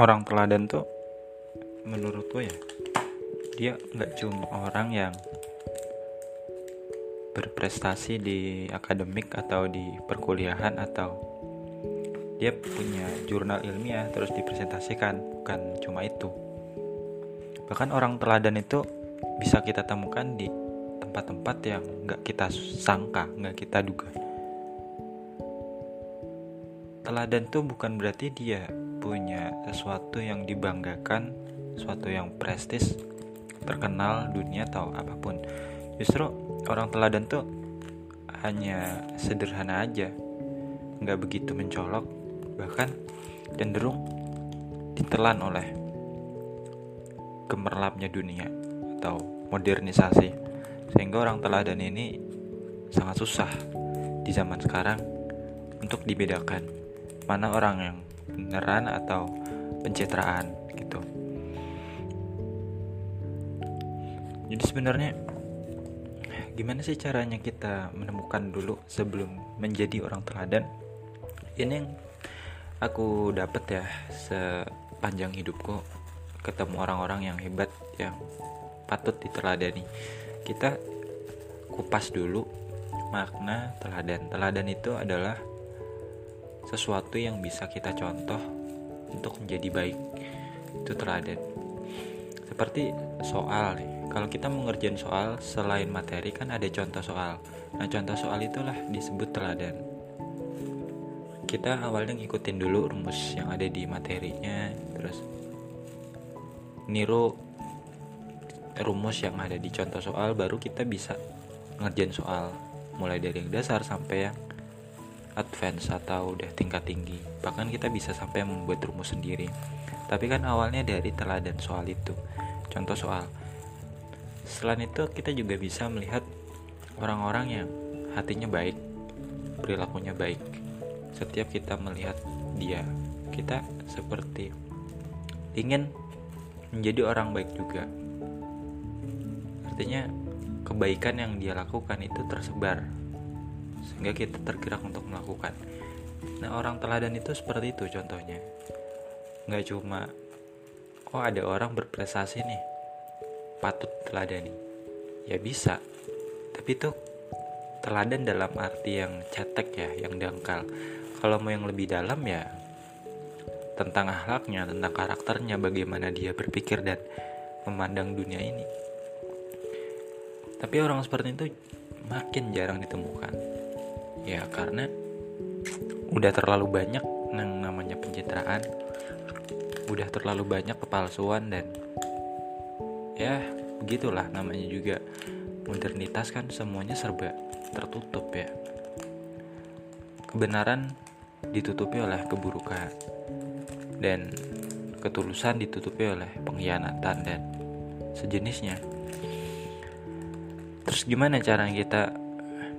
orang teladan tuh menurut gue ya dia nggak cuma orang yang berprestasi di akademik atau di perkuliahan atau dia punya jurnal ilmiah terus dipresentasikan bukan cuma itu. Bahkan orang teladan itu bisa kita temukan di tempat-tempat yang nggak kita sangka nggak kita duga. Teladan tuh bukan berarti dia punya sesuatu yang dibanggakan, sesuatu yang prestis, terkenal dunia atau apa pun. Justru orang teladan tuh hanya sederhana aja, nggak begitu mencolok, bahkan cenderung ditelan oleh gemerlapnya dunia atau modernisasi, sehingga orang teladan ini sangat susah di zaman sekarang untuk dibedakan mana orang yang beneran atau pencitraan gitu. Jadi sebenarnya gimana sih caranya kita menemukan dulu sebelum menjadi orang teladan? Ini yang aku dapat ya sepanjang hidupku ketemu orang-orang yang hebat yang patut diteladani. Kita kupas dulu makna teladan. Teladan itu adalah sesuatu yang bisa kita contoh untuk menjadi baik. Itu teladan seperti soal kalau kita mengerjain soal selain materi kan ada contoh soal. Nah contoh soal itulah disebut teladan. Kita awalnya ngikutin dulu rumus yang ada di materinya terus niru rumus yang ada di contoh soal baru kita bisa ngerjain soal. Mulai dari yang dasar sampai yang advance atau udah tingkat tinggi. Bahkan kita bisa sampai membuat rumus sendiri. Tapi kan awalnya dari teladan soal itu. Contoh soal selain itu kita juga bisa melihat orang-orang yang hatinya baik perilakunya baik. Setiap kita melihat dia kita seperti ingin menjadi orang baik juga. Artinya kebaikan yang dia lakukan itu tersebar sehingga kita tergerak untuk melakukan. Nah orang teladan itu seperti itu contohnya. Nggak cuma oh ada orang berprestasi nih patut teladani. Ya bisa. Tapi itu teladan dalam arti yang cetek ya yang dangkal. Kalau mau yang lebih dalam ya tentang akhlaknya tentang karakternya bagaimana dia berpikir dan memandang dunia ini. Tapi orang seperti itu makin jarang ditemukan ya karena udah terlalu banyak yang namanya pencitraan. Udah terlalu banyak kepalsuan dan ya begitulah namanya juga. Modernitas kan semuanya serba tertutup ya. Kebenaran ditutupi oleh keburukan dan ketulusan ditutupi oleh pengkhianatan dan sejenisnya. Terus gimana cara kita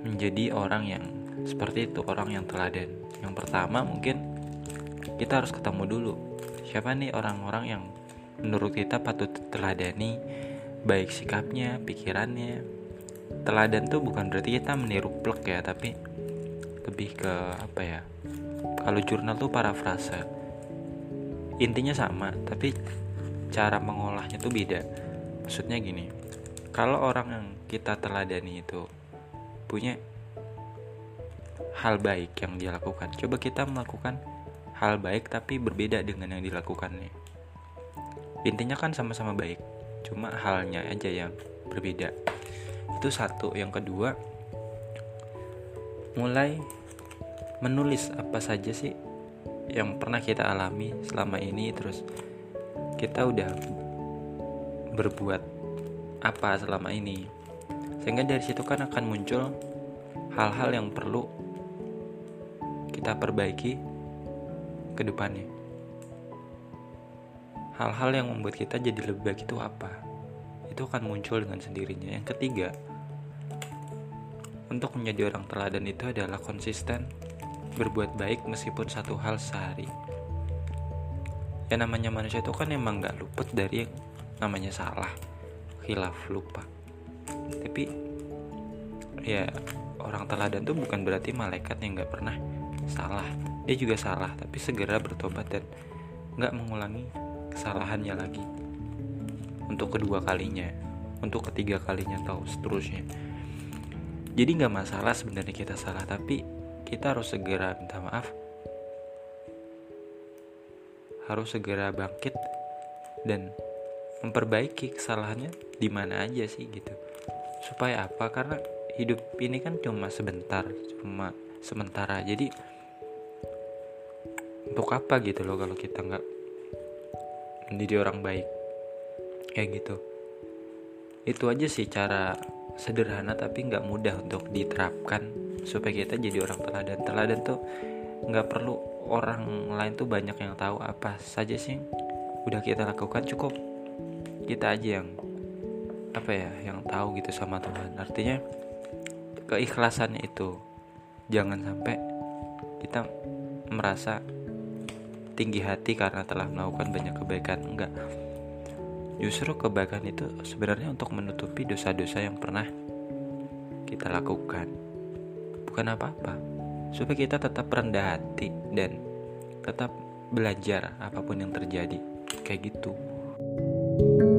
menjadi orang yang seperti itu orang yang teladan. Yang pertama mungkin kita harus ketemu dulu. Siapa nih orang-orang yang menurut kita patut teladani baik sikapnya pikirannya. Teladan tuh bukan berarti kita meniru plek ya tapi lebih ke apa ya? Kalau jurnal tuh parafrase. Intinya sama tapi cara mengolahnya tuh beda. Maksudnya gini kalau orang yang kita teladani itu punya hal baik yang dia lakukan. Coba kita melakukan hal baik tapi berbeda dengan yang dilakukannya. Intinya kan sama-sama baik, cuma halnya aja yang berbeda. Itu satu. Yang kedua, mulai menulis apa saja sih yang pernah kita alami selama ini terus kita udah berbuat apa selama ini sehingga dari situ kan akan muncul hal-hal yang perlu kita perbaiki ke depannya. Hal-hal yang membuat kita jadi lebih baik itu apa? Itu akan muncul dengan sendirinya. Yang ketiga, untuk menjadi orang teladan itu adalah konsisten berbuat baik meskipun satu hal sehari. Ya namanya manusia itu kan emang gak luput dari yang namanya salah, hilaf, lupa. Tapi ya orang teladan tuh bukan berarti malaikat yang gak pernah salah. Dia juga salah tapi segera bertobat dan nggak mengulangi kesalahannya lagi. Untuk kedua kalinya. Untuk ketiga kalinya atau seterusnya. Jadi nggak masalah sebenarnya kita salah tapi kita harus segera minta maaf. Harus segera bangkit dan memperbaiki kesalahannya di mana aja sih gitu. Supaya apa? Karena hidup ini kan cuma sebentar cuma sementara. Jadi untuk apa gitu loh kalau kita nggak menjadi orang baik. Kayak gitu. Itu aja sih cara sederhana tapi nggak mudah untuk diterapkan supaya kita jadi orang teladan. Teladan tuh nggak perlu orang lain tuh banyak yang tahu apa saja sih. Udah kita lakukan cukup. Kita aja yang apa ya yang tahu gitu sama Tuhan. Artinya keikhlasannya itu jangan sampai kita merasa tinggi hati karena telah melakukan banyak kebaikan. Enggak. Justru kebaikan itu sebenarnya untuk menutupi dosa-dosa yang pernah kita lakukan. Bukan apa-apa. Supaya kita tetap rendah hati dan tetap belajar apa pun yang terjadi. Kayak gitu. thank you